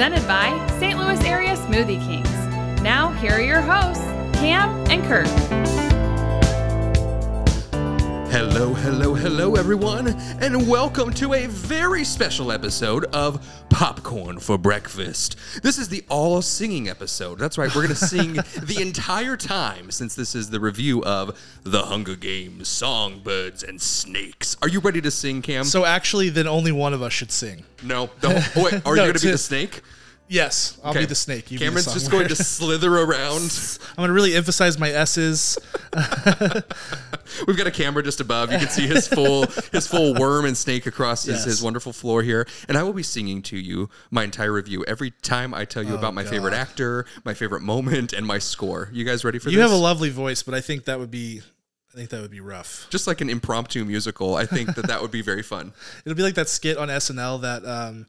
presented by St. Louis Area Smoothie Kings. Now, here are your hosts, Cam and Kirk. Hello, hello, hello, everyone, and welcome to a very special episode of Popcorn for Breakfast. This is the all singing episode. That's right, we're going to sing the entire time since this is the review of The Hunger Games, Songbirds, and Snakes. Are you ready to sing, Cam? So actually, then only one of us should sing. no. The whole, wait, are you No, going to be the snake? Yes, I'll Okay. be the snake. You be the Cameron's just going to slither around. I'm going to really emphasize my S's. We've got a camera just above. You can see his full his full worm and snake across his, Yes. his wonderful floor here. And I will be singing to you my entire review every time I tell you about my favorite Oh, actor, my favorite moment, and my score. You guys ready for this? You this? have a lovely voice, but I think that would be, I think that would be rough. just like an impromptu musical. I think that that would be very fun. It'll be like that skit on SNL that um,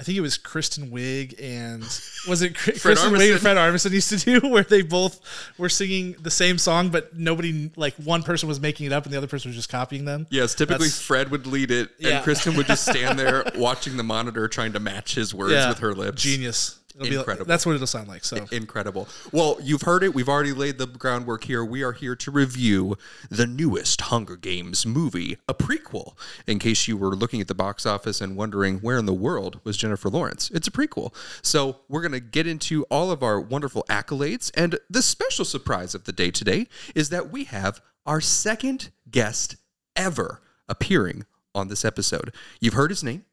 I think it was Kristen Wiig and was it Kr- Kristen Wiig and Fred Armisen used to do, where they both were singing the same song, but nobody like one person was making it up and the other person was just copying them. Yes, typically That's- Fred would lead it, and Yeah. Kristen would just stand there watching the monitor, trying to match his words with her lips. Genius. It'll Incredible. like, that's what it'll sound like. So Incredible. Well, you've heard it. We've already laid the groundwork here. We are here to review the newest Hunger Games movie, a prequel. In case you were looking at the box office and wondering where in the world was Jennifer Lawrence, it's a prequel. So we're going to get into all of our wonderful accolades. And the special surprise of the day today is that we have our second guest ever appearing on this episode. You've heard his name,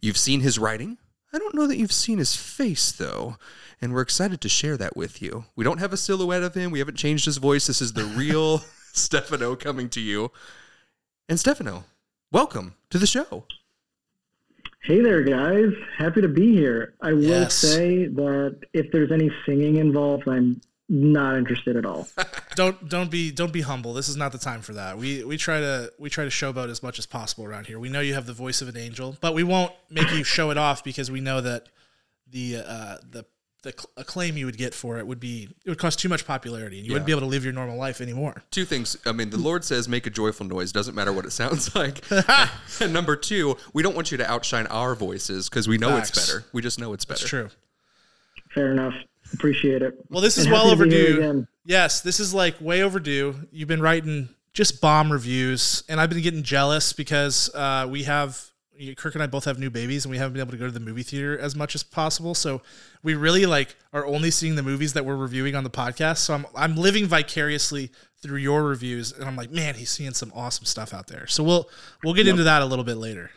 You've seen his writing. I don't know that you've seen his face, though, and we're excited to share that with you. We don't have a silhouette of him. We haven't changed his voice. This is the real Stefano coming to you. And Stefano, welcome to the show. Hey there, guys. Happy to be here. I will Yes. say that if there's any singing involved, I'm not interested at all. don't don't be don't be humble. This is not the time for that. We we try to we try to showboat as much as possible around here. We know you have the voice of an angel, but we won't make you show it off because we know that the uh, the the acclaim you would get for it would be it would cost too much popularity, and you wouldn't be able to live your normal life anymore. Two things. I mean, the Lord says make a joyful noise. Doesn't matter what it sounds like. and number two, we don't want you to outshine our voices because we know it's better. We just know it's better. It's true. Fair enough. Appreciate it. Well, this is And well happy to be here overdue. Yes, this is like way overdue. You've been writing just bomb reviews, and I've been getting jealous because uh, we have Kirk and I both have new babies, and we haven't been able to go to the movie theater as much as possible. So we really like are only seeing the movies that we're reviewing on the podcast. So I'm I'm living vicariously through your reviews, and I'm like, man, he's seeing some awesome stuff out there. So we'll we'll get into that a little bit later.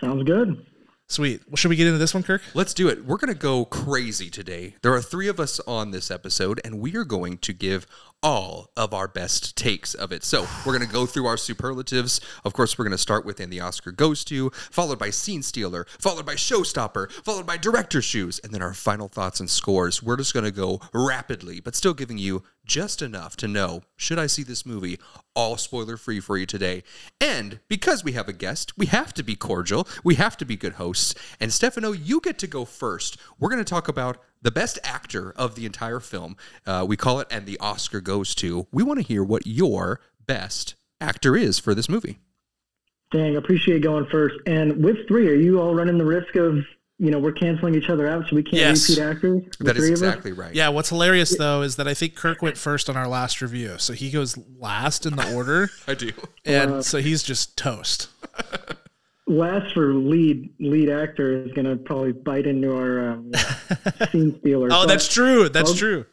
Sounds good. Sweet. Well, should we get into this one, Kirk? Let's do it. We're going to go crazy today. There are three of us on this episode, and we are going to give all of our best takes of it. So we're going to go through our superlatives. Of course, we're going to start with And the Oscar Goes To, followed by Scene Stealer, followed by Showstopper, followed by Director's Shoes, and then our final thoughts and scores. We're just going to go rapidly, but still giving you just enough to know should I see this movie all spoiler free for you today. And because we have a guest, we have to be cordial, we have to be good hosts. And Stefano, you get to go first. We're going to talk about the best actor of the entire film. Uh, we call it And the Oscar Goes To. We want to hear what your best actor is for this movie. Dang, appreciate going first. And with three, are you all running the risk of, you know, we're canceling each other out so we can't Yes. repeat actors? That is three of us? exactly right. Yeah, what's hilarious though is that I think Kirk went first on our last review. So he goes last in the order. I do. and so he's just toast. Last for lead lead actor is going to probably bite into our um, scene stealer. Oh, that's true. That's Well, true.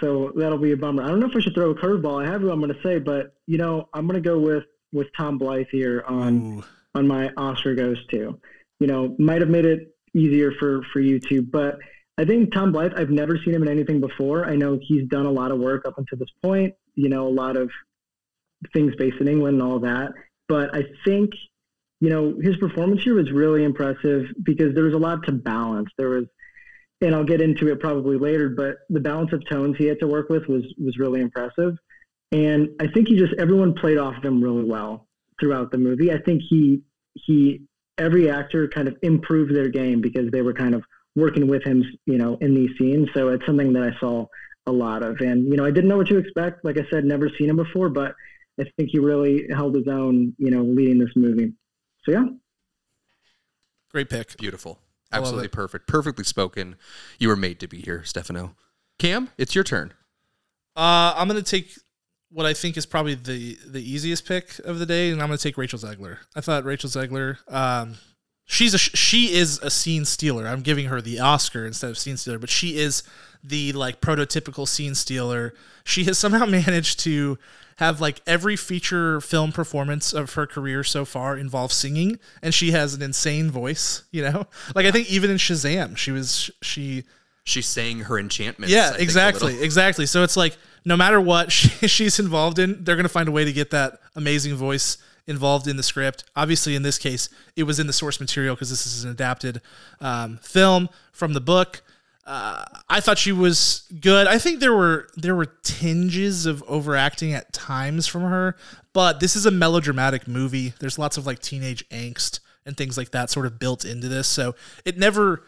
so that'll be a bummer. I don't know if I should throw a curveball. I have who I'm going to say, but you know, I'm going to go with with Tom Blythe here on Ooh. on my Oscar goes to. You know, might have made it easier for for you two, but I think Tom Blythe. I've never seen him in anything before. I know he's done a lot of work up until this point. You know, a lot of things based in England and all that. But I think you know his performance here was really impressive because there was a lot to balance. There was and I'll get into it probably later, but the balance of tones he had to work with was was really impressive. And I think he just everyone played off of him really well throughout the movie. I think he he every actor kind of improved their game because they were kind of working with him, you know, in these scenes. So it's something that I saw a lot of. And you know, I didn't know what to expect. Like I said, never seen him before, but I think he really held his own, you know, leading this movie. So yeah, Great pick. Beautiful. Absolutely perfect. Perfectly spoken. You were made to be here, Stefano. Cam, it's your turn. Uh, I'm gonna take what I think is probably the the easiest pick of the day, and I'm gonna take Rachel Zegler. I thought Rachel Zegler, um, she's a she is a scene stealer. I'm giving her the Oscar instead of scene stealer, but she is the like prototypical scene stealer. She has somehow managed to have like every feature film performance of her career so far involve singing, and she has an insane voice. You know, like I think even in Shazam, she was she She sang her enchantments. yeah, I exactly, little. exactly. So it's like no matter what she, she's involved in, they're gonna find a way to get that amazing voice involved in the script. Obviously, in this case, it was in the source material because this is an adapted um, film from the book. Uh, I thought she was good. I think there were there were tinges of overacting at times from her, but this is a melodramatic movie. There's lots of like teenage angst and things like that sort of built into this, so it never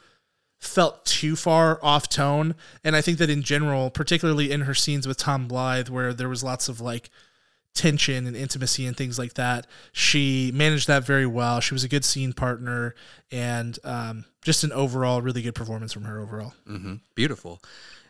felt too far off tone. And I think that in general, particularly in her scenes with Tom Blythe, where there was lots of like tension and intimacy and things like that, she managed that very well. She was a good scene partner and um, just an overall really good performance from her overall. Mhm. Beautiful.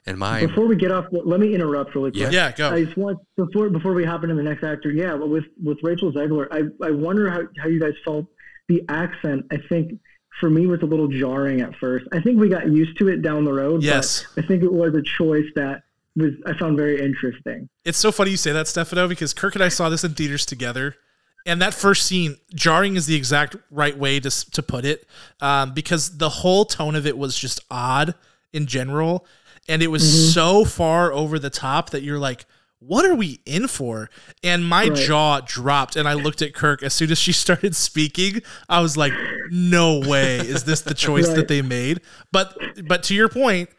And my Before we get off, let me interrupt really quick. Yeah, go. I just want before before we hop into the next actor. Yeah, but with with Rachel Zegler, I I wonder how how you guys felt the accent. I think for me was a little jarring at first. I think we got used to it down the road. Yes. but I think it was a choice that was I found very interesting. It's so funny you say that, Stefano, because Kirk and I saw this in theaters together. And that first scene, jarring is the exact right way to, to put it, um, because the whole tone of it was just odd in general. And it was so far over the top that you're like, what are we in for? And my Right. jaw dropped. And I looked at Kirk as soon as she started speaking. I was like, no way is this the choice that they made. But but to your point,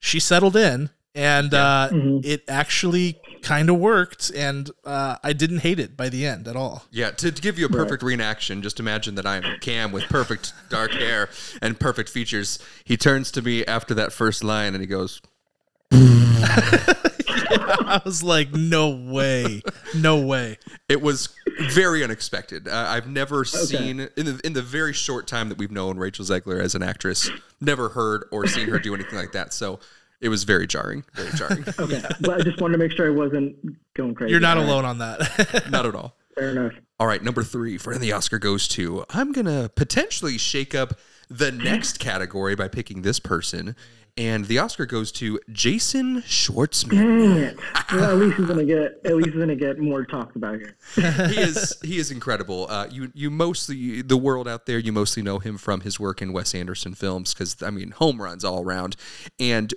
she settled in and uh, it actually kind of worked and uh, i didn't hate it by the end at all. Yeah, to, to give you a perfect reenaction, just imagine that I'm Cam with perfect dark hair and perfect features. He turns to me after that first line and he goes, i was like no way. No way. It was very unexpected. Uh, I've never seen in the in the very short time that we've known Rachel Zegler as an actress, never heard or seen her do anything like that. So it was very jarring, very jarring. Okay, but I just wanted to make sure I wasn't going crazy. you're not All right, alone on that Not at all. Fair enough. All right, number three for the Oscar goes to. I'm gonna potentially shake up the next category by picking this person, and the Oscar goes to Jason Schwartzman. Dang it. Well, at least he's gonna get at least he's gonna get more talked about here. he is he is incredible. Uh, you you mostly the world out there you mostly know him from his work in Wes Anderson films because I mean home runs all around and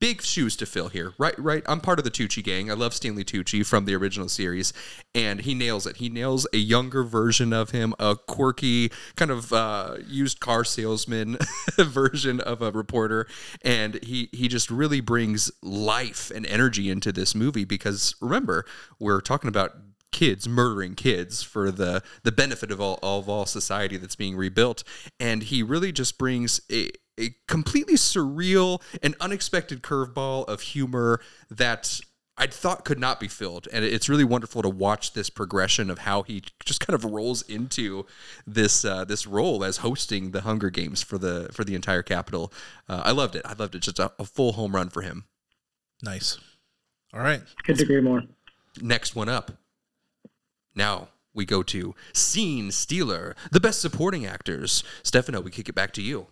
big shoes to fill here. Right right. I'm part of the Tucci gang. I love Stanley Tucci from the original series, and he nails it. He nails a younger version of him, a quirky kind of uh, used car salesman version of a reporter, and he he just really brings life and energy into this movie because remember we're talking about kids murdering kids for the the benefit of all of all society that's being rebuilt and he really just brings a a completely surreal and unexpected curveball of humor that I thought could not be filled, and it's really wonderful to watch this progression of how he just kind of rolls into this uh, this role as hosting the Hunger Games for the for the entire Capitol. Uh, I loved it. I loved it. Just a, a full home run for him. nice all right Couldn't agree more. Next one up. Now we go to Scene Stealer, the best supporting actors. Stefano, we kick it back to you.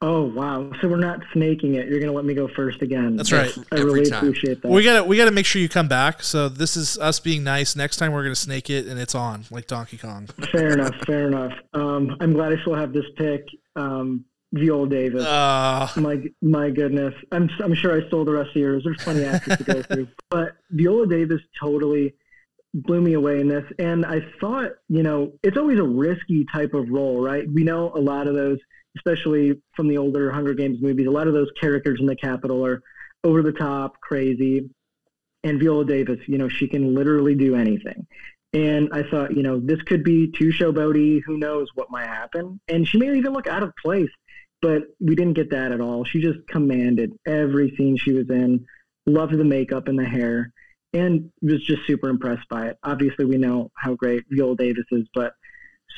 Oh wow! So we're not snaking it. You're gonna let me go first again. That's right. I Every really time. appreciate that. we gotta we gotta make sure you come back so this is us being nice next time we're gonna snake it and it's on like donkey kong fair enough. Fair enough. Um, I'm glad I still have this pick. Um, Viola Davis. uh my my goodness, I'm I'm sure I stole the rest of yours. There's plenty of actors to go through, but Viola Davis totally blew me away in this. And I thought, you know, it's always a risky type of role, right? We know a lot of those, especially from the older Hunger Games movies. A lot of those characters in the Capitol are over the top, crazy. And Viola Davis, you know, she can literally do anything. And I thought, you know, this could be too showboaty. Who knows what might happen? And she may even look out of place but we didn't get that at all. She just commanded every scene she was in, loved the makeup and the hair, and was just super impressed by it. Obviously, we know how great Viola Davis is, but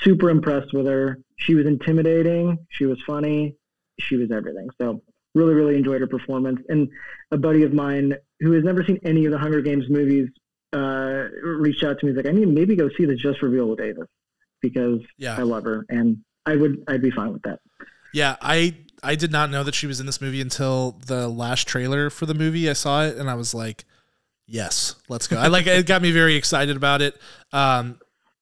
super impressed with her. She was intimidating. She was funny. She was everything. So really, really enjoyed her performance. And a buddy of mine who has never seen any of the Hunger Games movies uh, reached out to me. He's like, I need to maybe go see the just Viola Davis because Yeah. I love her and I would I'd be fine with that. Yeah, I I did not know that she was in this movie until the last trailer for the movie. I saw it and I was like, "Yes, let's go." I like it got me very excited about it. Um,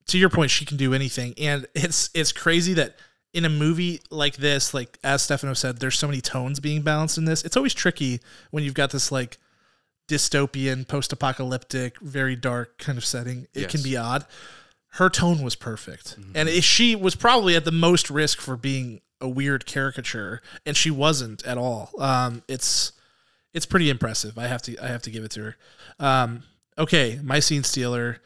to your point, she can do anything, and it's it's crazy that in a movie like this, like as Stefano said, there's so many tones being balanced in this. It's always tricky when you've got this like dystopian, post-apocalyptic, very dark kind of setting. It can be odd. Her tone was perfect, and it- she was probably at the most risk for being a weird caricature, and she wasn't at all. Um, it's it's pretty impressive. I have to I have to give it to her. Um, okay, my scene stealer.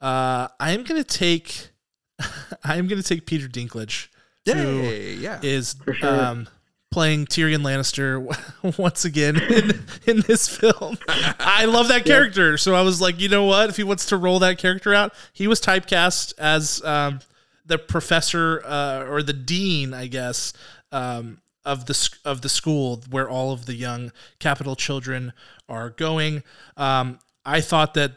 Uh, I am gonna take I am gonna take Peter Dinklage. who yeah. is sure. um, playing Tyrion Lannister once again in, in this film. I love that character, so I was like, you know what? If he wants to roll that character out, he was typecast as um, the professor uh, or the dean, I guess, um, of the of the school where all of the young Capitol children are going. Um, I thought that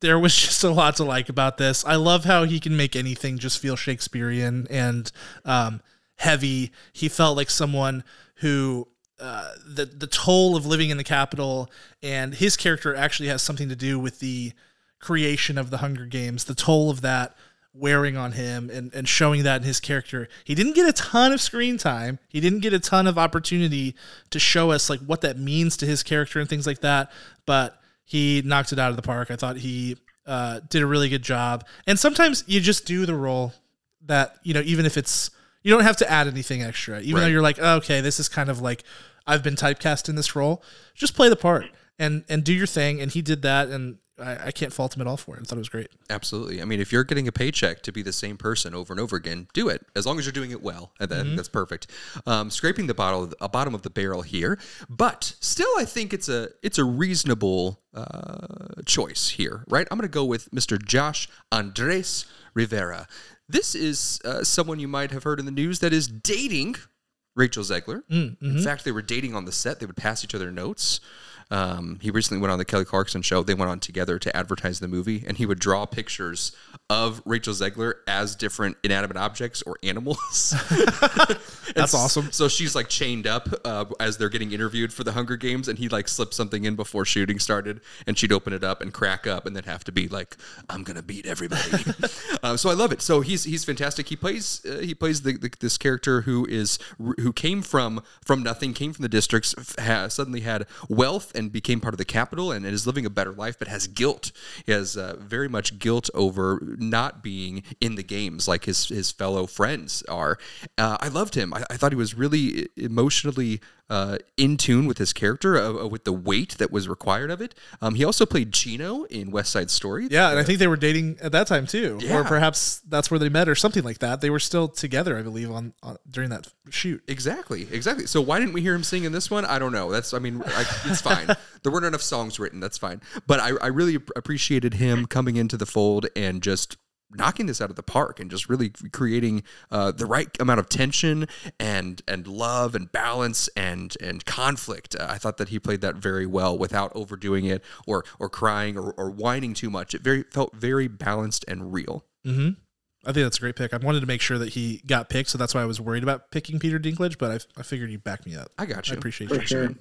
there was just a lot to like about this. I love how he can make anything just feel Shakespearean and um, heavy. He felt like someone who uh, the the toll of living in the Capitol and his character actually has something to do with the creation of the Hunger Games. The toll of that wearing on him and, and showing that in his character. He didn't get a ton of screen time. He didn't get a ton of opportunity to show us like what that means to his character and things like that. But he knocked it out of the park. I thought he uh, did a really good job. And sometimes you just do the role that, you know, even if it's, you don't have to add anything extra. Even though you're like, oh, okay, this is kind of like, I've been typecast in this role. Just play the part and, and do your thing. And he did that. And I, I can't fault him at all for it. I thought it was great. Absolutely. I mean, if you're getting a paycheck to be the same person over and over again, do it as long as you're doing it well. And then that's perfect. Um, scraping the bottle, a bottom of the barrel here, but still, I think it's a it's a reasonable uh, choice here, right? I'm going to go with Mr. Josh Andres Rivera. This is uh, someone you might have heard in the news that is dating Rachel Zegler. In fact, they were dating on the set. They would pass each other notes. Um, he recently went on the Kelly Clarkson show. They went on together to advertise the movie, and he would draw pictures of Rachel Zegler as different inanimate objects or animals. That's awesome. So she's like chained up uh, as they're getting interviewed for the Hunger Games, and he like slipped something in before shooting started, and she'd open it up and crack up, and then have to be like, "I'm gonna beat everybody." um, so I love it. So he's he's fantastic. He plays uh, he plays the, the, this character who is who came from from nothing, came from the districts, has suddenly had wealth and became part of the Capitol, and is living a better life, but has guilt. He has uh, very much guilt over not being in the games like his his fellow friends are. Uh, I loved him. I, I thought he was really emotionally uh, in tune with his character, uh, uh, with the weight that was required of it. Um, he also played Chino in West Side Story. Yeah, and I think they were dating at that time too, Yeah. or perhaps that's where they met, or something like that. They were still together, I believe, on, on during that shoot. Exactly, exactly. So why didn't we hear him sing in this one? I don't know. That's, I mean, I, it's fine. there weren't enough songs written. That's fine. But I, I really appreciated him coming into the fold and just knocking this out of the park and just really creating uh, the right amount of tension and and love and balance and and conflict. Uh, I thought that he played that very well without overdoing it or or crying or, or whining too much. It very felt very balanced and real. Mm-hmm. I think that's a great pick. I wanted to make sure that he got picked, so that's why I was worried about picking Peter Dinklage. But I, I figured you backed me up. I got you. I appreciate For you. sure.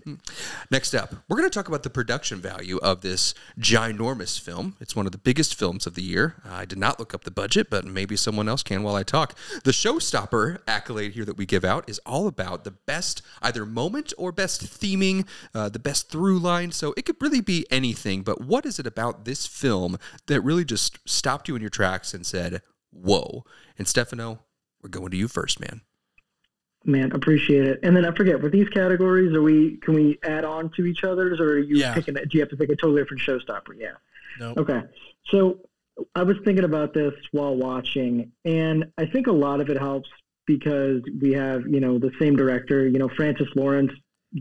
Next up, we're going to talk about the production value of this ginormous film. It's one of the biggest films of the year. I did not look up the budget, but maybe someone else can while I talk. The showstopper accolade here that we give out is all about the best either moment or best theming, uh, the best through line. So it could really be anything, but what is it about this film that really just stopped you in your tracks and said, whoa? And Stefano, we're going to you first, man. Man, appreciate it. And then I forget, with these categories, are we can we add on to each other's, or are you Yeah. picking? Do you have to pick a totally different showstopper? Yeah. No. Okay. So I was thinking about this while watching, and I think a lot of it helps because we have, you know, the same director, you know, Francis Lawrence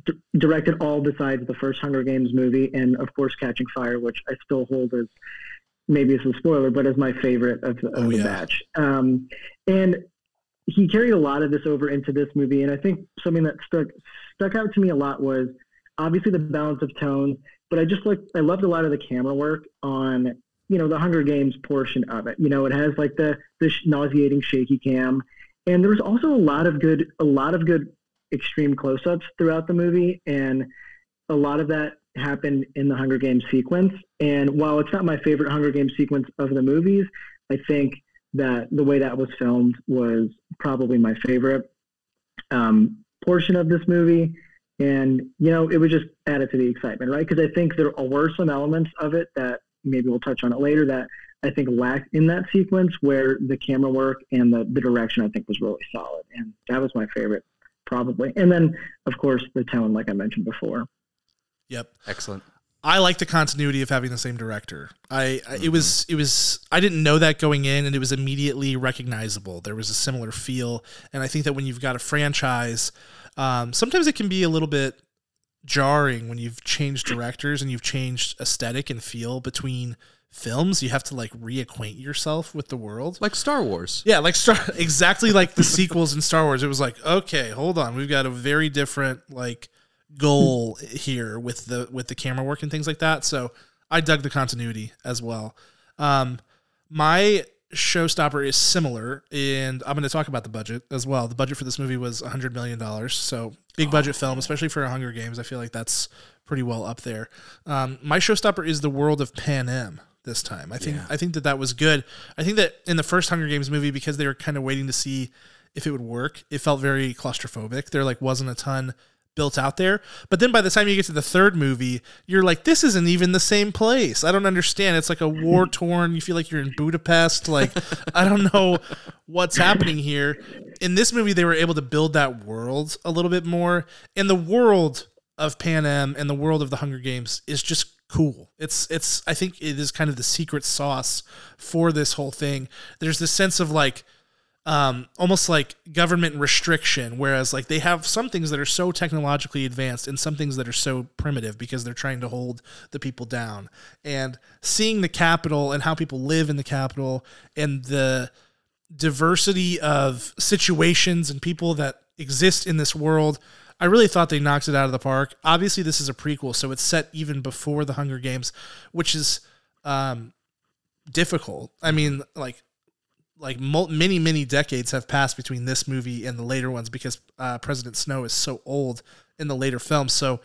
d- directed all besides the first Hunger Games movie, and of course Catching Fire, which I still hold as maybe it's a spoiler, but as my favorite of, of Oh, the yeah. batch. Um, and he carried a lot of this over into this movie, and I think something that stuck stuck out to me a lot was obviously the balance of tones, but I just like I loved a lot of the camera work on you know the Hunger Games portion of it. You know, it has like the the sh- nauseating shaky cam, and there was also a lot of good a lot of good extreme close-ups throughout the movie, and a lot of that happened in the Hunger Games sequence. And while it's not my favorite Hunger Games sequence of the movies, I think that the way that was filmed was probably my favorite um, portion of this movie. And, you know, it was just added to the excitement, right? Because I think there were some elements of it that maybe we'll touch on it later that I think lacked in that sequence where the camera work and the, the direction I think was really solid. And that was my favorite, probably. And then, of course, the tone, like I mentioned before. Yep. Excellent. I like the continuity of having the same director. I, I it was it was I didn't know that going in, and it was immediately recognizable. There was a similar feel, and I think that when you've got a franchise, um, sometimes it can be a little bit jarring when you've changed directors and you've changed aesthetic and feel between films. You have to like reacquaint yourself with the world. Like Star Wars. Yeah, like Star exactly like the sequels in Star Wars. It was like, okay, hold on, we've got a very different like goal here with the with the camera work and things like that. So I dug the continuity as well. Um, my showstopper is similar, and I'm going to talk about the budget as well. The budget for this movie was 100 million dollars, so big budget film, especially for Hunger Games. I feel like that's pretty well up there. Um, my showstopper is the world of Panem this time. I think Yeah. I think that that was good. I think that in the first Hunger Games movie, because they were kind of waiting to see if it would work, it felt very claustrophobic. There like wasn't a ton built out there. But then by the time you get to the third movie, you're like, this isn't even the same place. I don't understand. It's like a war torn. You feel like you're in Budapest. Like I don't know what's happening here. In this movie, they were able to build that world a little bit more. And the world of Panem and the world of the Hunger Games is just cool. It's it's I think it is kind of the secret sauce for this whole thing. There's this sense of like um, almost like government restriction, whereas like they have some things that are so technologically advanced and some things that are so primitive because they're trying to hold the people down. And seeing the Capitol and how people live in the Capitol and the diversity of situations and people that exist in this world. I really thought they knocked it out of the park. Obviously, this is a prequel, so it's set even before the Hunger Games, which is um, difficult. I mean, like, like many many decades have passed between this movie and the later ones because uh, President Snow is so old in the later films. So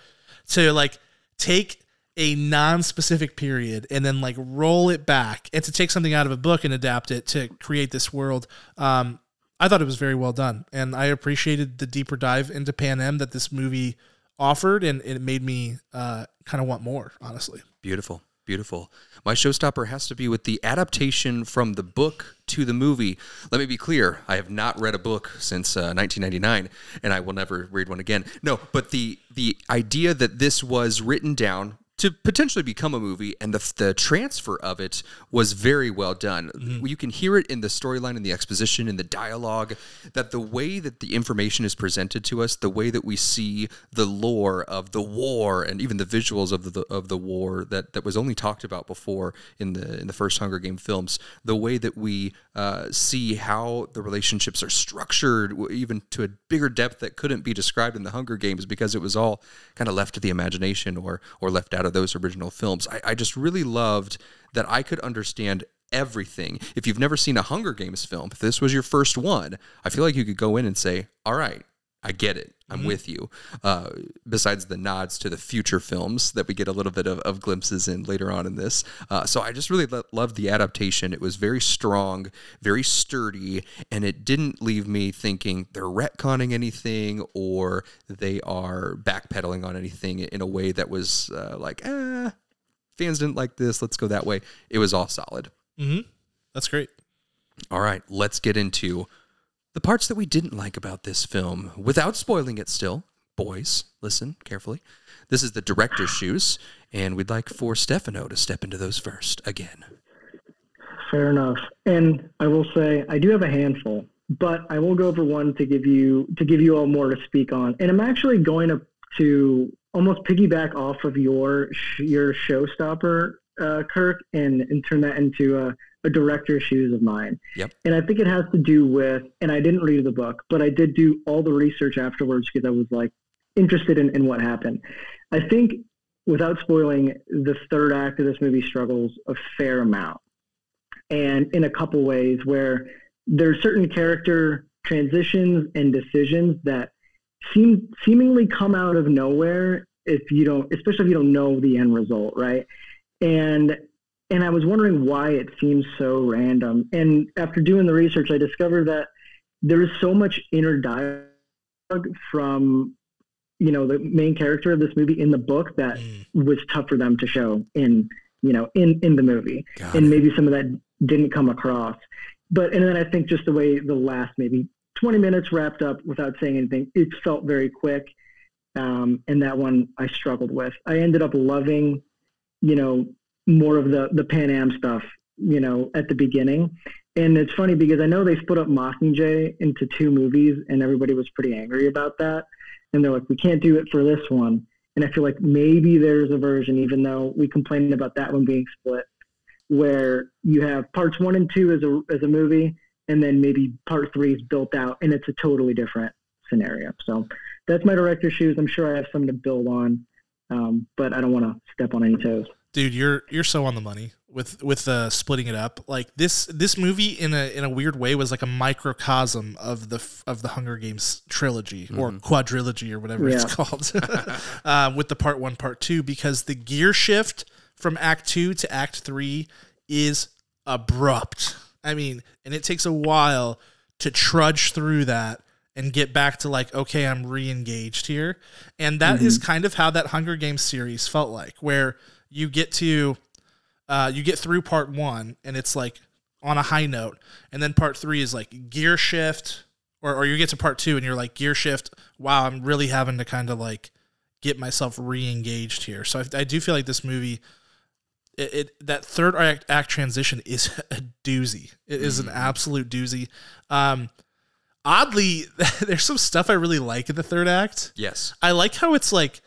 to like take a non-specific period and then like roll it back and to take something out of a book and adapt it to create this world um, i thought it was very well done and i appreciated the deeper dive into Panem that this movie offered and it made me uh, kind of want more honestly Beautiful. Beautiful. My showstopper has to be with the adaptation from the book to the movie. Let me be clear. I have not read a book since uh, 1999, and I will never read one again. No, but the the idea that this was written down to potentially become a movie, and the the transfer of it was very well done. You can hear it in the storyline, in the exposition, in the dialogue. That the way that the information is presented to us, the way that we see the lore of the war, and even the visuals of the of the war that, that was only talked about before in the in the first Hunger Game films, the way that we uh, see how the relationships are structured, even to a bigger depth that couldn't be described in the Hunger Games because it was all kind of left to the imagination or or left out of those original films. I, I just really loved that I could understand everything. If you've never seen a Hunger Games film, if this was your first one, I feel like you could go in and say, "All right, I get it. I'm with you." Uh, besides the nods to the future films that we get a little bit of, of glimpses in later on in this, uh, so I just really lo- loved the adaptation. It was very strong, very sturdy, and it didn't leave me thinking they're retconning anything or they are backpedaling on anything in a way that was uh, like, eh, fans didn't like this. Let's go that way. It was all solid. mm-hmm. that's great All right, let's get into the parts that we didn't like about this film without spoiling it still. Boys, listen carefully. This is the director's shoes, and we'd like for Stefano to step into those first again. Fair enough. And I will say I do have a handful, but I will go over one to give you to give you all more to speak on. And I'm actually going to to almost piggyback off of your your showstopper uh, Kirk, and and turn that into a, a director's shoes of mine. Yep. And I think it has to do with, and I didn't read the book, but I did do all the research afterwards because I was like interested in, in what happened. I think, without spoiling, the third act of this movie struggles a fair amount, and in a couple ways where there's certain character transitions and decisions that seem seemingly come out of nowhere if you don't, especially if you don't know the end result, right? And and I was wondering why it seems so random. And after doing the research, I discovered that there is so much inner dialogue from you know the main character of this movie in the book that mm. was tough for them to show in you know in in the movie, Got and it. maybe some of that didn't come across. But and then I think just the way the last maybe 20 minutes wrapped up without saying anything, it felt very quick. Um, and that one I struggled with. I ended up loving, you know, more of the the Panem stuff, you know, at the beginning. And it's funny because I know they split up Mockingjay into two movies, and everybody was pretty angry about that. And they're like, we can't do it for this one. And I feel like maybe there's a version, even though we complained about that one being split, where you have parts one and two as a as a movie, and then maybe part three is built out, and it's a totally different scenario. So that's my director's shoes. I'm sure I have something to build on, um, but I don't want to step on any toes. Dude, you're you're so on the money with with uh, splitting it up. Like this this movie in a in a weird way was like a microcosm of the of the Hunger Games trilogy mm-hmm. or quadrilogy or whatever yeah. it's called, uh, with the part one, part two, because the gear shift from Act two to Act three is abrupt. I mean, and it takes a while to trudge through that and get back to like okay i'm re-engaged here and that mm-hmm. is kind of how that hunger games series felt like where you get to uh, you get through part one and it's like on a high note. And then part three is like gear shift or, or you get to part two and you're like gear shift. Wow i'm really having to kind of like get myself re-engaged here. So I, I do feel like this movie it, it, that third act, act transition is a doozy. It is mm-hmm. an absolute doozy. Um oddly there's some stuff i really like in the third act. Yes. I like how it's like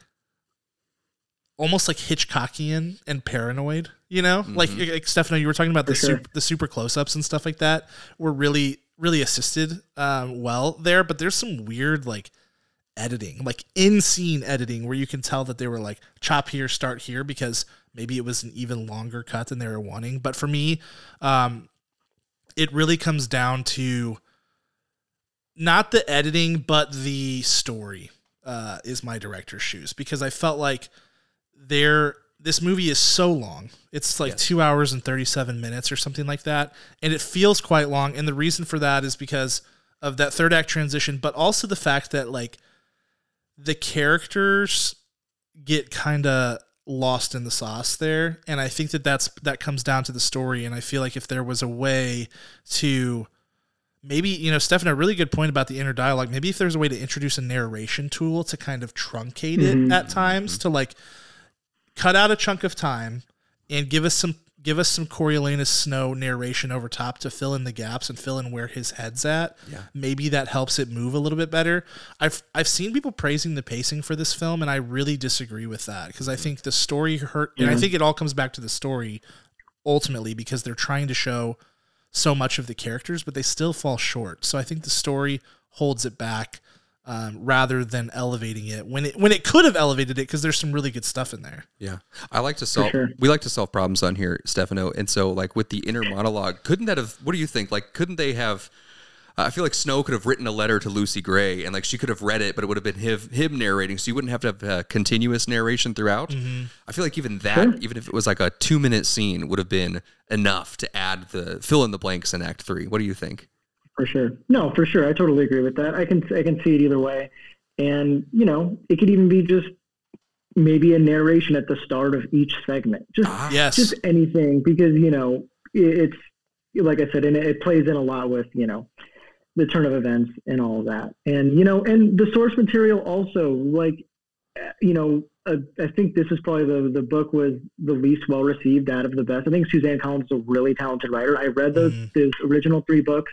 almost like hitchcockian and paranoid you know mm-hmm. like, like stefano you were talking about the sure. super, the super close-ups and stuff like that were really really assisted um, well there but there's some weird like editing like in scene editing where you can tell that they were like chop here start here because maybe it was an even longer cut than they were wanting but for me um it really comes down to not the editing, but the story uh, is my director's shoes because I felt like there this movie is so long. It's like yes. two hours and 37 minutes or something like that. And it feels quite long. And the reason for that is because of that third act transition, but also the fact that like the characters get kind of lost in the sauce there. And I think that that's, that comes down to the story. And I feel like if there was a way to maybe you know stefan a really good point about the inner dialogue maybe if there's a way to introduce a narration tool to kind of truncate it mm-hmm. at times to like cut out a chunk of time and give us some give us some Coriolanus Snow narration over top to fill in the gaps and fill in where his head's at. Yeah. Maybe that helps it move a little bit better. I've I've seen people praising the pacing for this film and I really disagree with that because I think the story hurt and I think it all comes back to the story ultimately because they're trying to show so much of the characters, but they still fall short. So I think the story holds it back um, rather than elevating it when it when it could have elevated it because there's some really good stuff in there. Yeah, I like to solve. Sure. We like to solve problems on here, Stefano. And so, like with the inner monologue, couldn't that have? What do you think? Like, couldn't they have? I feel like Snow could have written a letter to Lucy Gray, and like she could have read it, but it would have been him, him narrating, so you wouldn't have to have a continuous narration throughout. Mm-hmm. I feel like even that, sure. even if it was like a two minute scene, would have been enough to add the fill in the blanks in Act Three. What do you think? For sure, no, for sure, I totally agree with that. I can I can see it either way, and you know, it could even be just maybe a narration at the start of each segment, just ah, yes. just anything, because you know it's like I said, and it plays in a lot with you know the turn of events and all of that. And, you know, and the source material also, like, you know, uh, I think this is probably the, the book was the least well received out of the best. I think Suzanne Collins is a really talented writer. I read those, mm-hmm. those original three books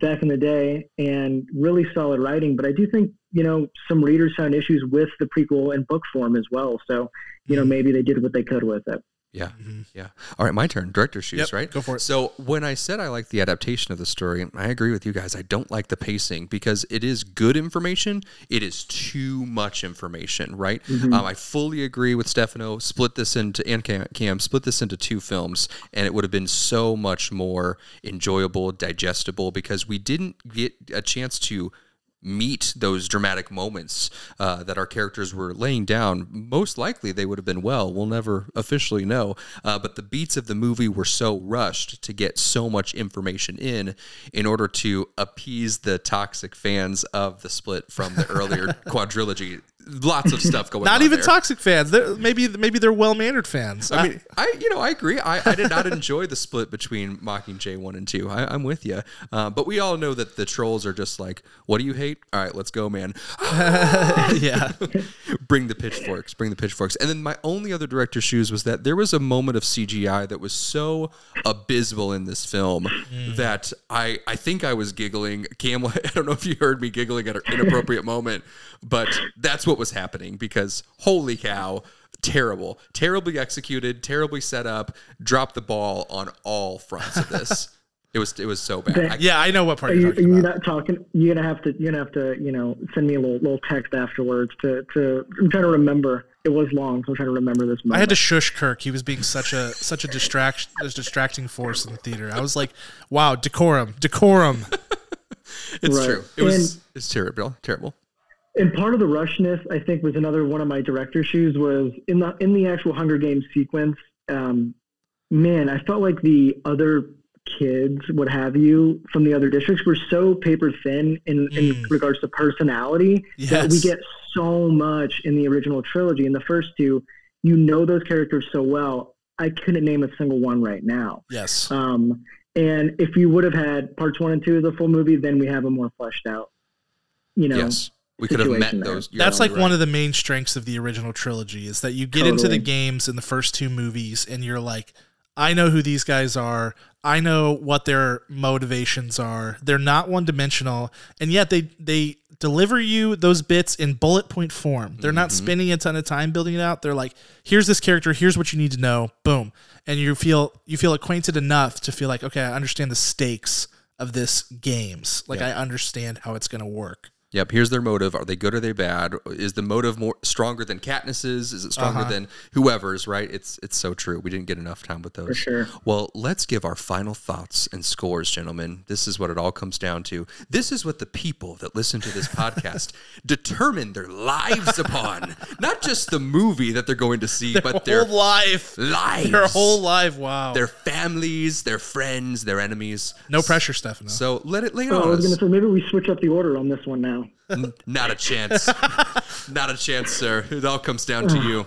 back in the day and really solid writing. But I do think, you know, some readers found issues with the prequel and book form as well. So, you know, mm-hmm. maybe they did what they could with it. Yeah. Yeah. All right, my turn. Director shoes, Yep, right? go for it. So when I said I like the adaptation of the story, I agree with you guys. I don't like the pacing because it is good information. It is too much information, right? Um, I fully agree with Stefano. Split this into and Cam, Cam split this into two films, and it would have been so much more enjoyable, digestible because we didn't get a chance to meet those dramatic moments uh, that our characters were laying down. Most likely, they would have been well. We'll never officially know. Uh, but the beats of the movie were so rushed to get so much information in, in order to appease the toxic fans of the split from the earlier quadrilogy. Lots of stuff going on. Not even there. toxic fans. They're, maybe maybe they're well mannered fans. I mean, I you know I agree. I, I did not enjoy the split between Mockingjay one and two. I, I'm with you, uh, but we all know that the trolls are just like, "What do you hate? All right, let's go, man. yeah. bring the pitchforks, bring the pitchforks." And then my only other director's shoes was that there was a moment of CGI that was so abysmal in this film that I I think I was giggling. Cam, I don't know if you heard me giggling at an inappropriate moment, but that's what was happening because holy cow. Terrible, terribly executed, terribly set up. Dropped the ball on all fronts of this. it was it was so bad. I- Yeah, I know what part Are you're you, are talking you about. not talking? You're gonna have to. You're gonna have to. You know, send me a little little text afterwards to to. I'm trying to remember. It was long, so I'm trying to remember this. Moment. I had to shush Kirk. He was being such a such a distraction, a distracting force in the theater. I was like, "Wow, decorum, decorum." it's Right. true. It was And- it's terrible, terrible. And part of the rushness i think was another one of my director shoes was in the in the actual hunger games sequence um man i felt like the other kids what have you from the other districts were so paper thin in, in Mm. regards to personality that we get so much in the original trilogy. In the first two you know those characters so well. I couldn't name a single one right now. Yes. um, and if you would have had parts one and two of the full movie, then we have a more fleshed out, you know, yes, we could have met there. those. you're That's like totally one of the main strengths of the original trilogy is that you get into the games in the first two movies and you're like, I know who these guys are. I know what their motivations are. They're not one dimensional, and yet they they deliver you those bits in bullet point form. They're not Mm-hmm. spending a ton of time building it out. They're like, here's this character, here's what you need to know. Boom. And you feel you feel acquainted enough to feel like, okay, I understand the stakes of this games. Like I understand how it's gonna work. Yep. Here's their motive. Are they good or are they bad? Is the motive more stronger than Katniss's? Is it stronger Uh-huh. than whoever's? Right. It's it's so true. We didn't get enough time with those. For sure. Well, let's give our final thoughts and scores, gentlemen. This is what it all comes down to. This is what the people that listen to this podcast determine their lives upon. Not just the movie that they're going to see, but their whole life. lives, Their whole life. Wow. their families, their friends, their enemies. no pressure, Stefano. So let it lay it Oh, I on was us. going to say maybe we switch up the order on this one now. Not a chance. Not a chance, sir. It all comes down to you.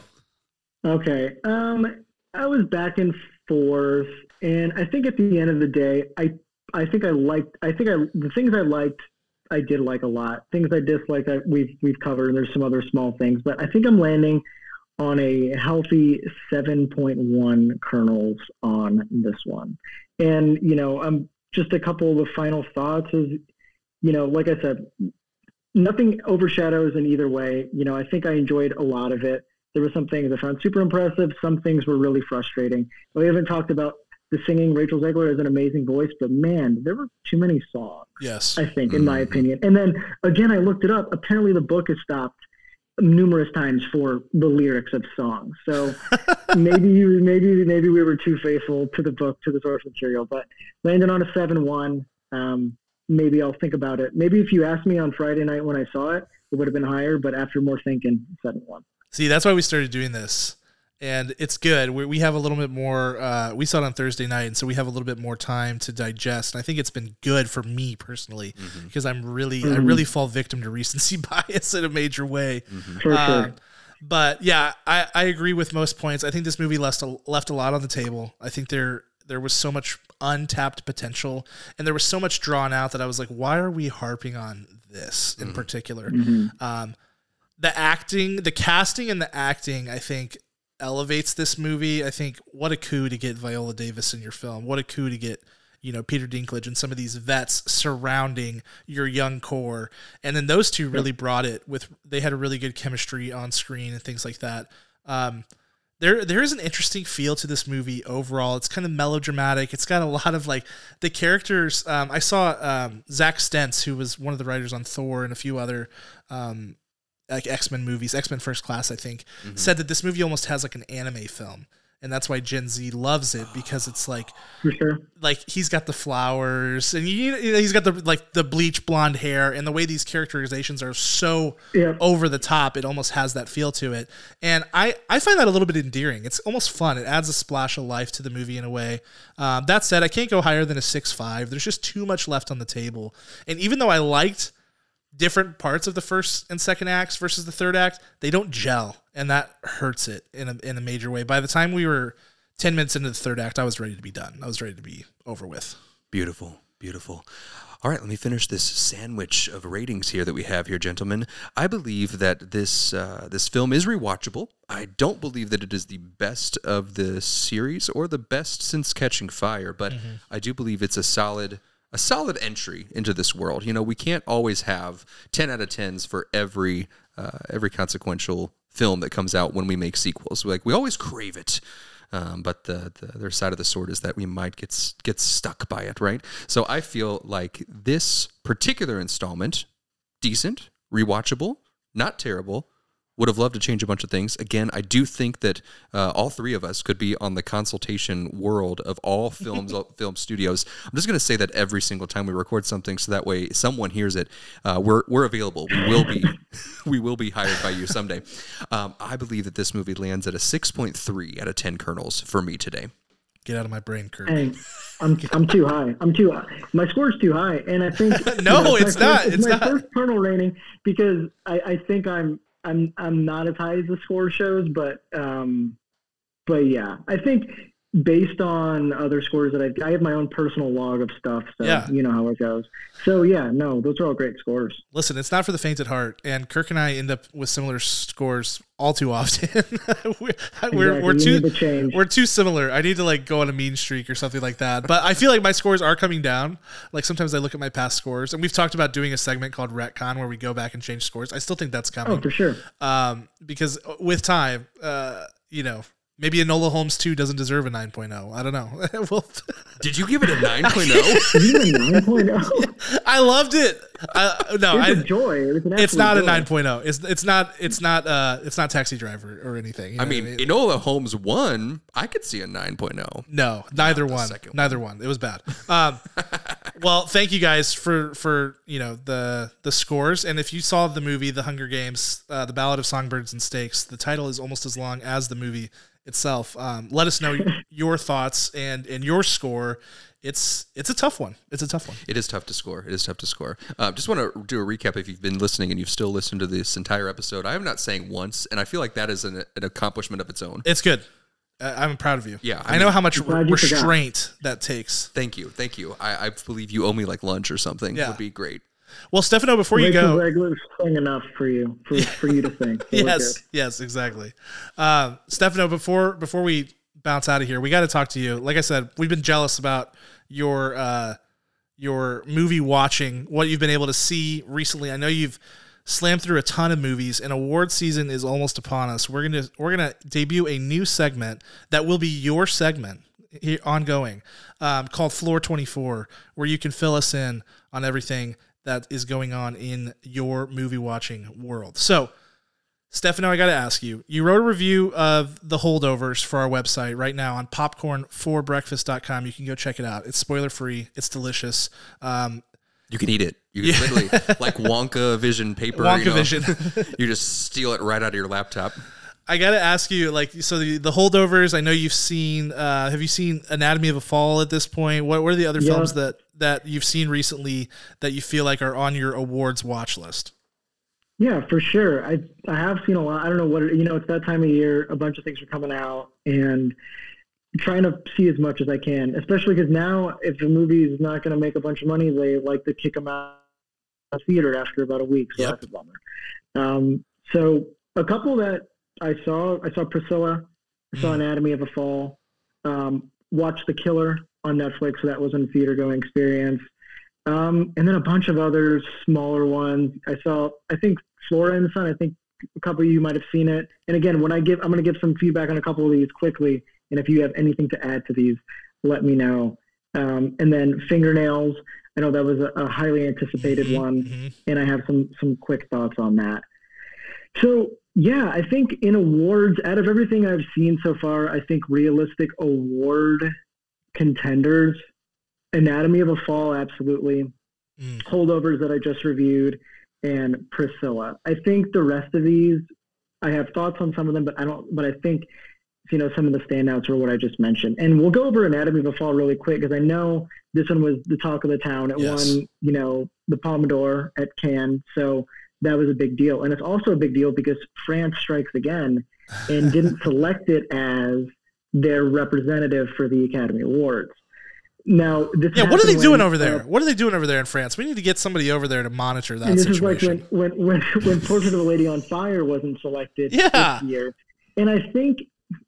Okay. Um, I was back and forth, and I think at the end of the day, I I think I liked. I think I the things I liked, I did like a lot. Things I disliked, I, we've we've covered, and there's some other small things, but I think I'm landing on a healthy 7.1 kernels on this one. And you know, um, just a couple of the final thoughts is, you know, like I said, nothing overshadows in either way. You know, I think I enjoyed a lot of it. There were some things I found super impressive. Some things were really frustrating. We haven't talked about the singing. Rachel Zegler has an amazing voice, but man, there were too many songs. yes. I think, in my opinion. And then again, I looked it up. Apparently, the book is stopped numerous times for the lyrics of songs. So maybe you, maybe maybe we were too faithful to the book, to the source material. But landed on a seven one. Um, maybe I'll think about it. Maybe if you asked me on Friday night when I saw it, it would have been higher. But after more thinking, seven one. See, that's why we started doing this. And it's good. We, we have a little bit more. Uh, we saw it on Thursday night, and so we have a little bit more time to digest. And I think it's been good for me personally because I'm really, I really fall victim to recency bias in a major way. For Um, sure. but yeah, I, I agree with most points. I think this movie left a, left a lot on the table. I think there there was so much untapped potential, and there was so much drawn out that I was like, why are we harping on this in particular? Um, the acting, the casting, and the acting, I think elevates this movie. I think what a coup to get Viola Davis in your film. What a coup to get you know Peter Dinklage and some of these vets surrounding your young core. And then those two really brought it with they had a really good chemistry on screen and things like that. Um, there there is an interesting feel to this movie overall. It's kind of melodramatic. It's got a lot of like the characters. Um, I saw um, Zack Stentz, who was one of the writers on Thor and a few other um, like X Men movies, X Men First Class, I think, said that this movie almost has like an anime film, and that's why Gen Z loves it because it's like sure. like he's got the flowers and you, you know, he's got the like the bleach blonde hair and the way these characterizations are so Yeah. over the top it almost has that feel to it. And i i find that a little bit endearing. It's almost fun. It adds a splash of life to the movie in a way. Um, that said i can't go higher than a 6-5 there's just too much left on the table. And even though i liked different parts of the first and second acts versus the third act they don't gel and that hurts it in a, in a major way by the time we were 10 minutes into the third act i was ready to be done i was ready to be over with Beautiful, beautiful. All right, let me finish this sandwich of ratings here that we have here, gentlemen. I believe that this uh, this film is rewatchable. I don't believe that it is the best of the series or the best since Catching Fire, but I do believe it's a solid a solid entry into this world. You know, we can't always have ten out of tens for every uh, every consequential film that comes out when we make sequels. Like we always crave it. Um, but the, the other side of the sword is that we might get get stuck by it, right? So I feel like this particular installment, decent, rewatchable, not terrible. Would have loved to change a bunch of things. Again, I do think that uh, all three of us could be on the consultation world of all films, film studios. I'm just going to say that every single time we record something, so that way someone hears it. Uh, we're we're available. We will be we will be hired by you someday. Um, I believe that this movie lands at a 6.3 out of 10 kernels for me today. Get out of my brain, Kurt. Hey, I'm I'm too high. I'm too high. My score's too high, and I think No, it's it's not. First, It's my not. first kernel rating because I, I think I'm I'm I'm not as high as the score shows, but um, but yeah, I think based on other scores that I I have my own personal log of stuff, so Yeah. you know how it goes. So yeah, no, those are all great scores. Listen, it's not for the faint at heart, and Kirk and I end up with similar scores all too often. we're, we're, Exactly. we're too to we're too similar. I need to like go on a mean streak or something like that. But I feel like my scores are coming down. Like sometimes I look at my past scores, and we've talked about doing a segment called Retcon where we go back and change scores. I still think that's coming. Oh, for sure. um, because with time, uh, you know, maybe Enola Holmes 2 doesn't deserve a 9.0. I don't know. well, Did you give it a 9.0? You a 9.0. I loved it. I, no, It's a I, joy. It's, an it's not a absolute joy. 9.0. It's it's not it's not uh it's not Taxi Driver or anything. you I know mean, what Enola Holmes 1, I could see a oh. 9.0. No, neither one. second one. Neither one. It was bad. Um, well, thank you guys for for you know the the scores. And if you saw the movie The Hunger Games, uh, The Ballad of Songbirds and Snakes, the title is almost as long as the movie itself. Um, let us know your thoughts and and your score. It's it's a tough one. It's a tough one. It is tough to score. It is tough to score. Uh, just want to do a recap if you've been listening and you've still listened to this entire episode. I am not saying once, and I feel like that is an, an accomplishment of its own. It's good. Uh, I'm proud of you. Yeah, I I, know how much glad you forgot. restraint that takes. Thank you. Thank you. I, I believe you owe me like lunch or something. Yeah. would be great. Well, Stefano, before you Rachel go, Zegler's sing enough for you, for, for you to sing. So yes, yes, exactly. Um, Stefano, before before we bounce out of here, we got to talk to you. Like I said, we've been jealous about your uh, your movie watching, what you've been able to see recently. I know you've slammed through a ton of movies, and award season is almost upon us. We're gonna we're gonna debut a new segment that will be your segment here, ongoing, um, called Floor Twenty Four, where you can fill us in on everything that is going on in your movie watching world. So. Stefano, I got to ask you. You wrote a review of the holdovers for our website right now on popcornforbreakfast.com. You can go check it out. It's spoiler free. It's delicious. Um, You can eat it. You can literally like Wonka Vision paper. Wonka you know, Vision. you just steal it right out of your laptop. I got to ask you, like, so the, the holdovers. I know you've seen. Uh, have you seen Anatomy of a Fall at this point? What, what are the other Yeah. films that that you've seen recently that you feel like are on your awards watch list? Yeah, for sure. I I have seen a lot. I don't know what it, you know. It's that time of year. A bunch of things are coming out, and trying to see as much as I can. Especially because now, if a movie is not going to make a bunch of money, they like to kick them out of the theater after about a week. So Yep. that's a bummer. Um, so a couple that I saw, I saw Priscilla. I saw Mm. Anatomy of a Fall. Um, watched The Killer on Netflix. So that was a theater going experience. Um, and then a bunch of other smaller ones. I saw, I think Flora and the Sun, I think a couple of you might have seen it. And again, when I give, I'm going to give some feedback on a couple of these quickly. And if you have anything to add to these, let me know. Um, and then fingernails. I know that was a, a highly anticipated Mhm, one, mhm. and I have some some quick thoughts on that. So yeah, I think in awards, out of everything I've seen so far, I think realistic award contenders, Anatomy of a Fall, absolutely. Mm. Holdovers that I just reviewed, and Priscilla. I think the rest of these, I have thoughts on some of them, but I don't. But I think you know some of the standouts are what I just mentioned, and we'll go over Anatomy of a Fall really quick because I know this one was the talk of the town. It Yes. won, you know, the Palme d'Or at Cannes, so that was a big deal, and it's also a big deal because France strikes again and didn't select it as their representative for the Academy Awards. Now, this Yeah, what are they happened doing when, over uh, there? What are they doing over there in France? We need to get somebody over there to monitor that and this is like situation. when, when, when, when Portrait of a Lady on Fire wasn't selected Yeah. this year. And I think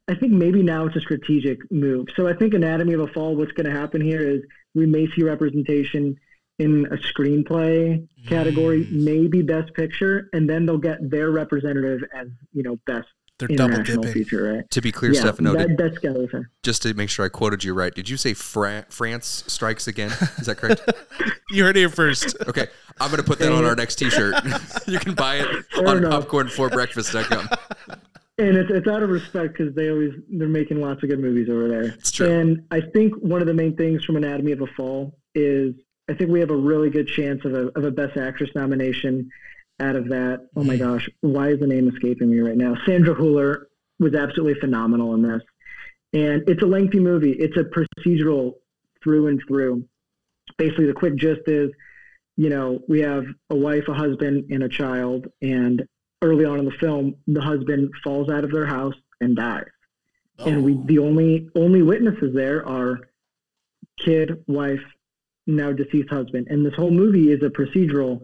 I think maybe now it's a strategic move. So I think Anatomy of a Fall, what's going to happen here is we may see representation in a screenplay category, Mm. maybe Best Picture, and then they'll get their representative as you know Best They're double dipping. Feature, right? To be clear, yeah, Stefano, that, did, that's got to be just to make sure I quoted you right, did you say Fra- France strikes again? Is that correct? You heard it here first. Okay, I'm gonna put that on our next T-shirt. you can buy it Fair on enough. popcornforbreakfast.com. and it's, it's out of respect because they always they're making lots of good movies over there. It's true. And I think one of the main things from Anatomy of a Fall is I think we have a really good chance of a of a Best Actress nomination out of that. Oh my hmm. gosh, why is the name escaping me right now? Sandra Hüller was absolutely phenomenal in this, and it's a lengthy movie. It's a procedural through and through. Basically, the quick gist is, you know, we have a wife, a husband, and a child, and early on in the film, the husband falls out of their house and dies. And we oh. the only only witnesses there are kid, wife, now deceased husband. And this whole movie is a procedural.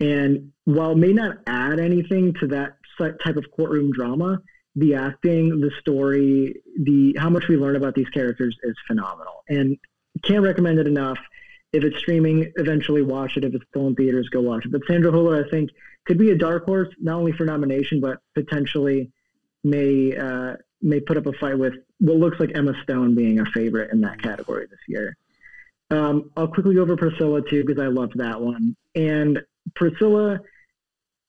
And while it may not add anything to that type of courtroom drama, the acting, the story, the how much we learn about these characters is phenomenal. And can't recommend it enough. If it's streaming, eventually watch it. If it's still in theaters, go watch it. But Sandra Hüller, I think, could be a dark horse, not only for nomination, but potentially may uh, may put up a fight with what looks like Emma Stone being a favorite in that category this year. Um, I'll quickly go over Priscilla too because I loved that one. And Priscilla,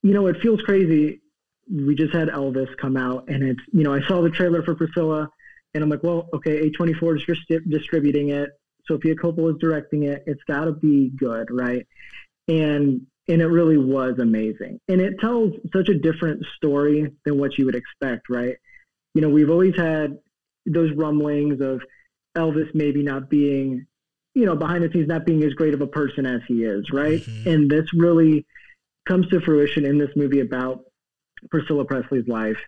you know, it feels crazy. We just had Elvis come out, and it's you know I saw the trailer for Priscilla, and I'm like, well, okay, A24 is just distributing it. Sofia Coppola is directing it. It's got to be good, right? And and it really was amazing. And it tells such a different story than what you would expect, right? You know, we've always had those rumblings of Elvis maybe not being, you know, behind the scenes not being as great of a person as he is, right? Mhm. And this really comes to fruition in this movie about Priscilla Presley's life.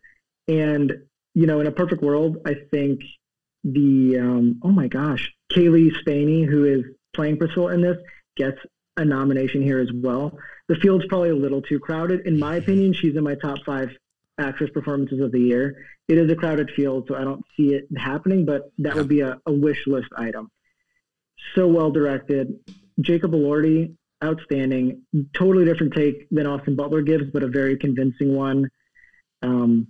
And, you know, in a perfect world, I think the um, oh my gosh, Cailee Spaeny, who is playing Priscilla in this, gets a nomination here as well. The field's probably a little too crowded. In my opinion, she's in my top five actress performances of the year. It is a crowded field, so I don't see it happening, but that would be a, a wish list item. So well directed. Jacob Elordi, outstanding. Totally different take than Austin Butler gives, but a very convincing one. Um,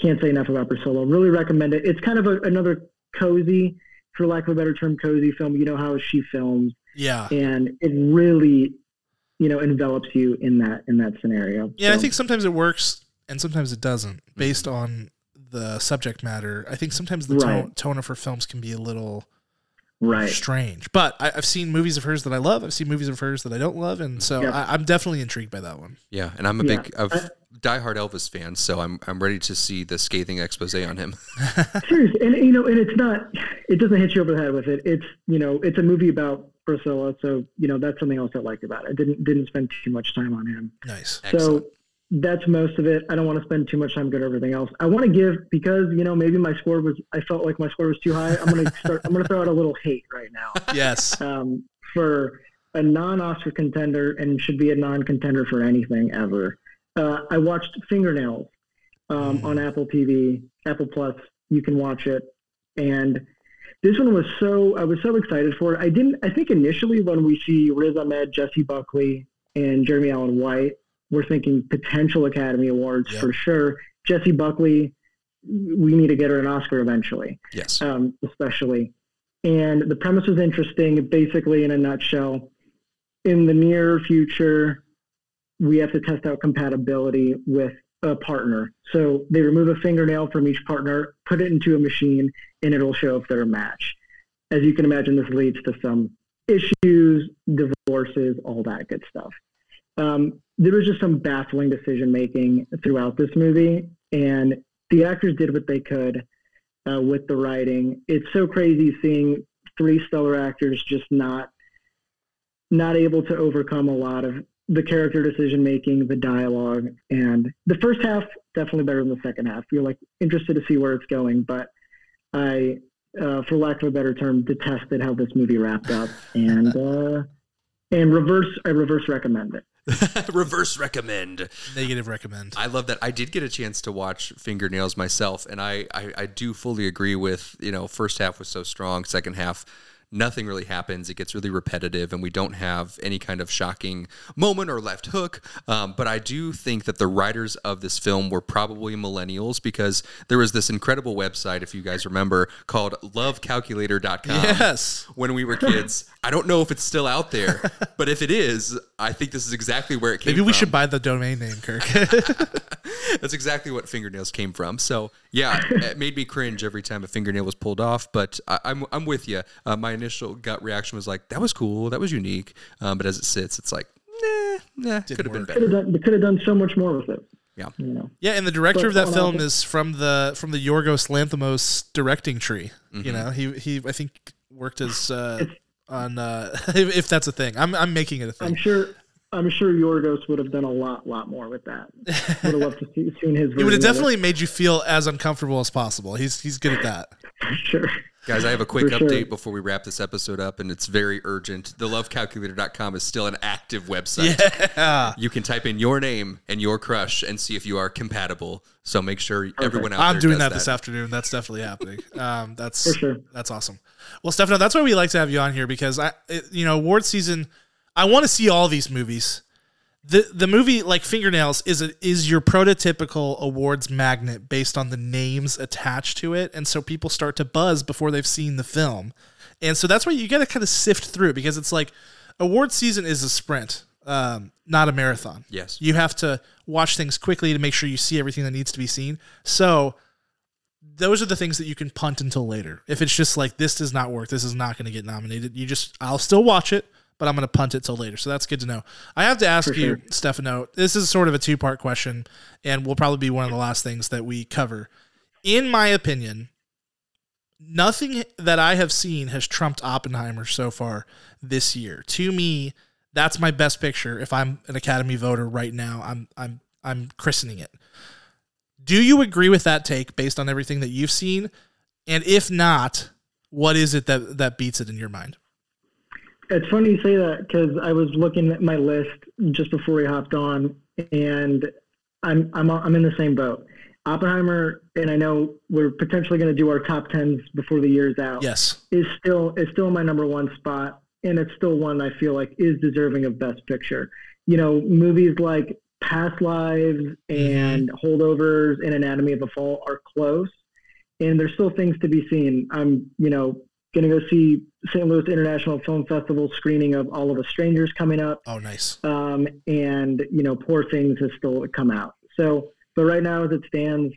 can't say enough about Priscilla. Really recommend it. It's kind of a, another cozy, for lack of a better term, cozy film. You know how she films, Yeah. and it really, you know, envelops you in that in that scenario. Yeah, I think sometimes it works and sometimes it doesn't based on the subject matter. I think sometimes the tone, tone of her films can be a little right. strange. But I, I've seen movies of hers that I love. I've seen movies of hers that I don't love, and so Yeah. I, I'm definitely intrigued by that one. Yeah, and I'm a Yeah. big of I- diehard Elvis fan, so I'm I'm ready to see the scathing expose on him. Seriously, and you know, and it's not. It doesn't hit you over the head with it. It's you know, it's a movie about Priscilla, so you know that's something else I liked about it. I didn't didn't spend too much time on him. Nice. Excellent. That's most of it. I don't want to spend too much time going everything else. I want to give because you know maybe my score was I felt like my score was too high. I'm gonna start. I'm gonna throw out a little hate right now Yes. um, for a non-Oscar contender and should be a non-contender for anything ever. Uh, I watched Fingernails um, on Apple TV, Apple Plus. You can watch it, and this one was so I was so excited for it. I didn't. I think initially when we see Riz Ahmed, Jessie Buckley, and Jeremy Allen White, we're thinking potential Academy Awards Yep. for sure. Jessie Buckley, we need to get her an Oscar eventually, Yes. um, especially. And the premise was interesting. Basically, in a nutshell, in the near future, we have to test out compatibility with a partner. So they remove a fingernail from each partner, put it into a machine, and it'll show if they're a match. As you can imagine, this leads to some issues, divorces, all that good stuff. Um, there was just some baffling decision making throughout this movie, and the actors did what they could uh, with the writing. It's so crazy seeing three stellar actors just not not able to overcome a lot of the character decision making, the dialogue, and the first half definitely better than the second half. You're like interested to see where it's going, but I, uh, for lack of a better term, detested how this movie wrapped up, and uh, and reverse I reverse recommend it. Reverse recommend. Negative recommend. I love that. I did get a chance to watch Fingernails myself, and I, I, I do fully agree with you know first half was so strong, second half nothing really happens. It gets really repetitive, and we don't have any kind of shocking moment or left hook. Um, but I do think that the writers of this film were probably millennials because there was this incredible website, if you guys remember, called lovecalculator.com. Yes. When we were kids, I don't know if it's still out there, but if it is, I think this is exactly where it came from. Maybe we from. should buy the domain name, Kirk. That's exactly what fingernails came from. So yeah, it made me cringe every time a fingernail was pulled off. But I, I'm I'm with you. Uh, my initial gut reaction was like, that was cool, that was unique. Um, but as it sits, it's like, nah, nah, could have been work. Could better. have done they could have done so much more with it. Yeah. You know. yeah, and the director But of that on film is from the from the Yorgos Lanthimos directing tree. Mm-hmm. You know, he he I think worked as uh, on uh, if, if that's a thing. I'm I'm making it a thing. I'm sure I'm sure Yorgos would have done a lot, lot more with that. Would have loved to see seen his. He would have version of it, definitely made you feel as uncomfortable as possible. He's he's good at that. for sure. Guys, I have a quick For sure. update before we wrap this episode up, and it's very urgent. TheLoveCalculator.com is still an active website. Yeah. You can type in your name and your crush and see if you are compatible. So make sure everyone out I'm there doing does that, this afternoon. That's definitely happening. Um, that's For sure. that's awesome. Well, Stefano, that's why we like to have you on here because I, it, you know, award season. I want to see all these movies. The The movie like Fingernails is a, is your prototypical awards magnet based on the names attached to it, and so people start to buzz before they've seen the film, and so that's why you got to kind of sift through because it's like award season is a sprint, um, not a marathon. Yes. You have to watch things quickly to make sure you see everything that needs to be seen. So those are the things that you can punt until later. If it's just like this does not work, this is not going to get nominated, you just I'll still watch it, but I'm going to punt it till later. So that's good to know. I have to ask For you, sure. Stefano. This is sort of a two part question, and will probably be one of the last things that we cover. In my opinion, nothing that I have seen has trumped Oppenheimer so far this year. To me, that's my best picture. If I'm an Academy voter right now, I'm I'm I'm christening it. Do you agree with that take based on everything that you've seen? And if not, what is it that that beats it in your mind? It's funny you say that because I was looking at my list just before we hopped on, and I'm I'm I'm in the same boat. Oppenheimer, and I know we're potentially going to do our top tens before the year's out. Yes. is still is still my number one spot, and it's still one I feel like is deserving of Best Picture. You know, movies like Past Lives mm-hmm. and Holdovers and Anatomy of a Fall are close, and there's still things to be seen. I'm, you know, going to go see St. Louis International Film Festival screening of All of Us Strangers coming up Oh, nice. um, and you know, Poor Things has still come out. So, but right now, as it stands,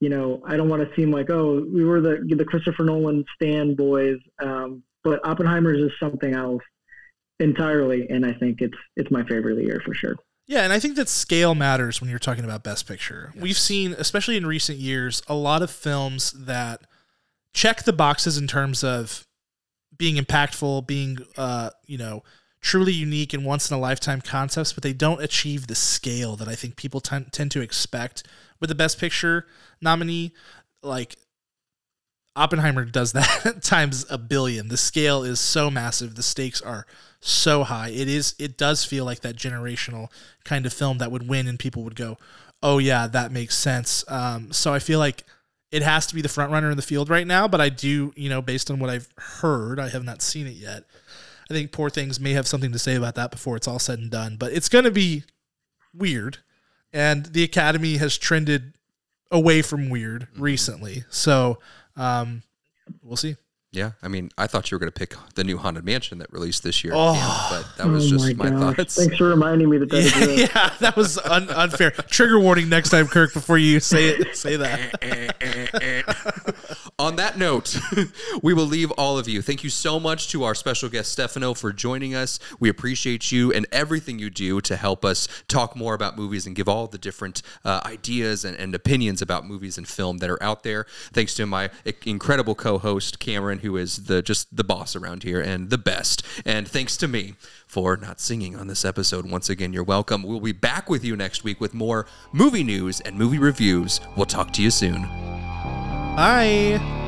you know, I don't want to seem like oh, we were the the Christopher Nolan stan boys, um, but Oppenheimer's is something else entirely, and I think it's it's my favorite of the year for sure. Yeah, and I think that scale matters when you're talking about Best Picture. We've seen, especially in recent years, a lot of films that check the boxes in terms of being impactful, being, uh, you know, truly unique and once in a lifetime concepts, but they don't achieve the scale that I think people tend tend to expect with the Best Picture nominee. Like Oppenheimer does that times a billion. The scale is so massive. The stakes are so high. It is. It does feel like that generational kind of film that would win, and people would go, "Oh yeah, that makes sense." Um, so I feel like it has to be the front runner in the field right now. But I do, you know, based on what I've heard, I have not seen it yet. I think Poor Things may have something to say about that before it's all said and done. But it's going to be weird, and the Academy has trended away from weird Mm-hmm. recently. So um, we'll see. Yeah, I mean, I thought you were going to pick the new Haunted Mansion that released this year, Oh. But that was oh just my my, thoughts. Thanks for reminding me that that Yeah, yeah, that was un- unfair. Trigger warning next time, Kirk. Before you say it, say that. On that note, we will leave all of you. Thank you so much to our special guest Stefano for joining us. We appreciate you and everything you do to help us talk more about movies and give all the different uh, ideas and, and opinions about movies and film that are out there. Thanks to my incredible co-host Cameron, who is the just the boss around here and the best. And thanks to me for not singing on this episode. Once again, you're welcome. We'll be back with you next week with more movie news and movie reviews. We'll talk to you soon. Bye.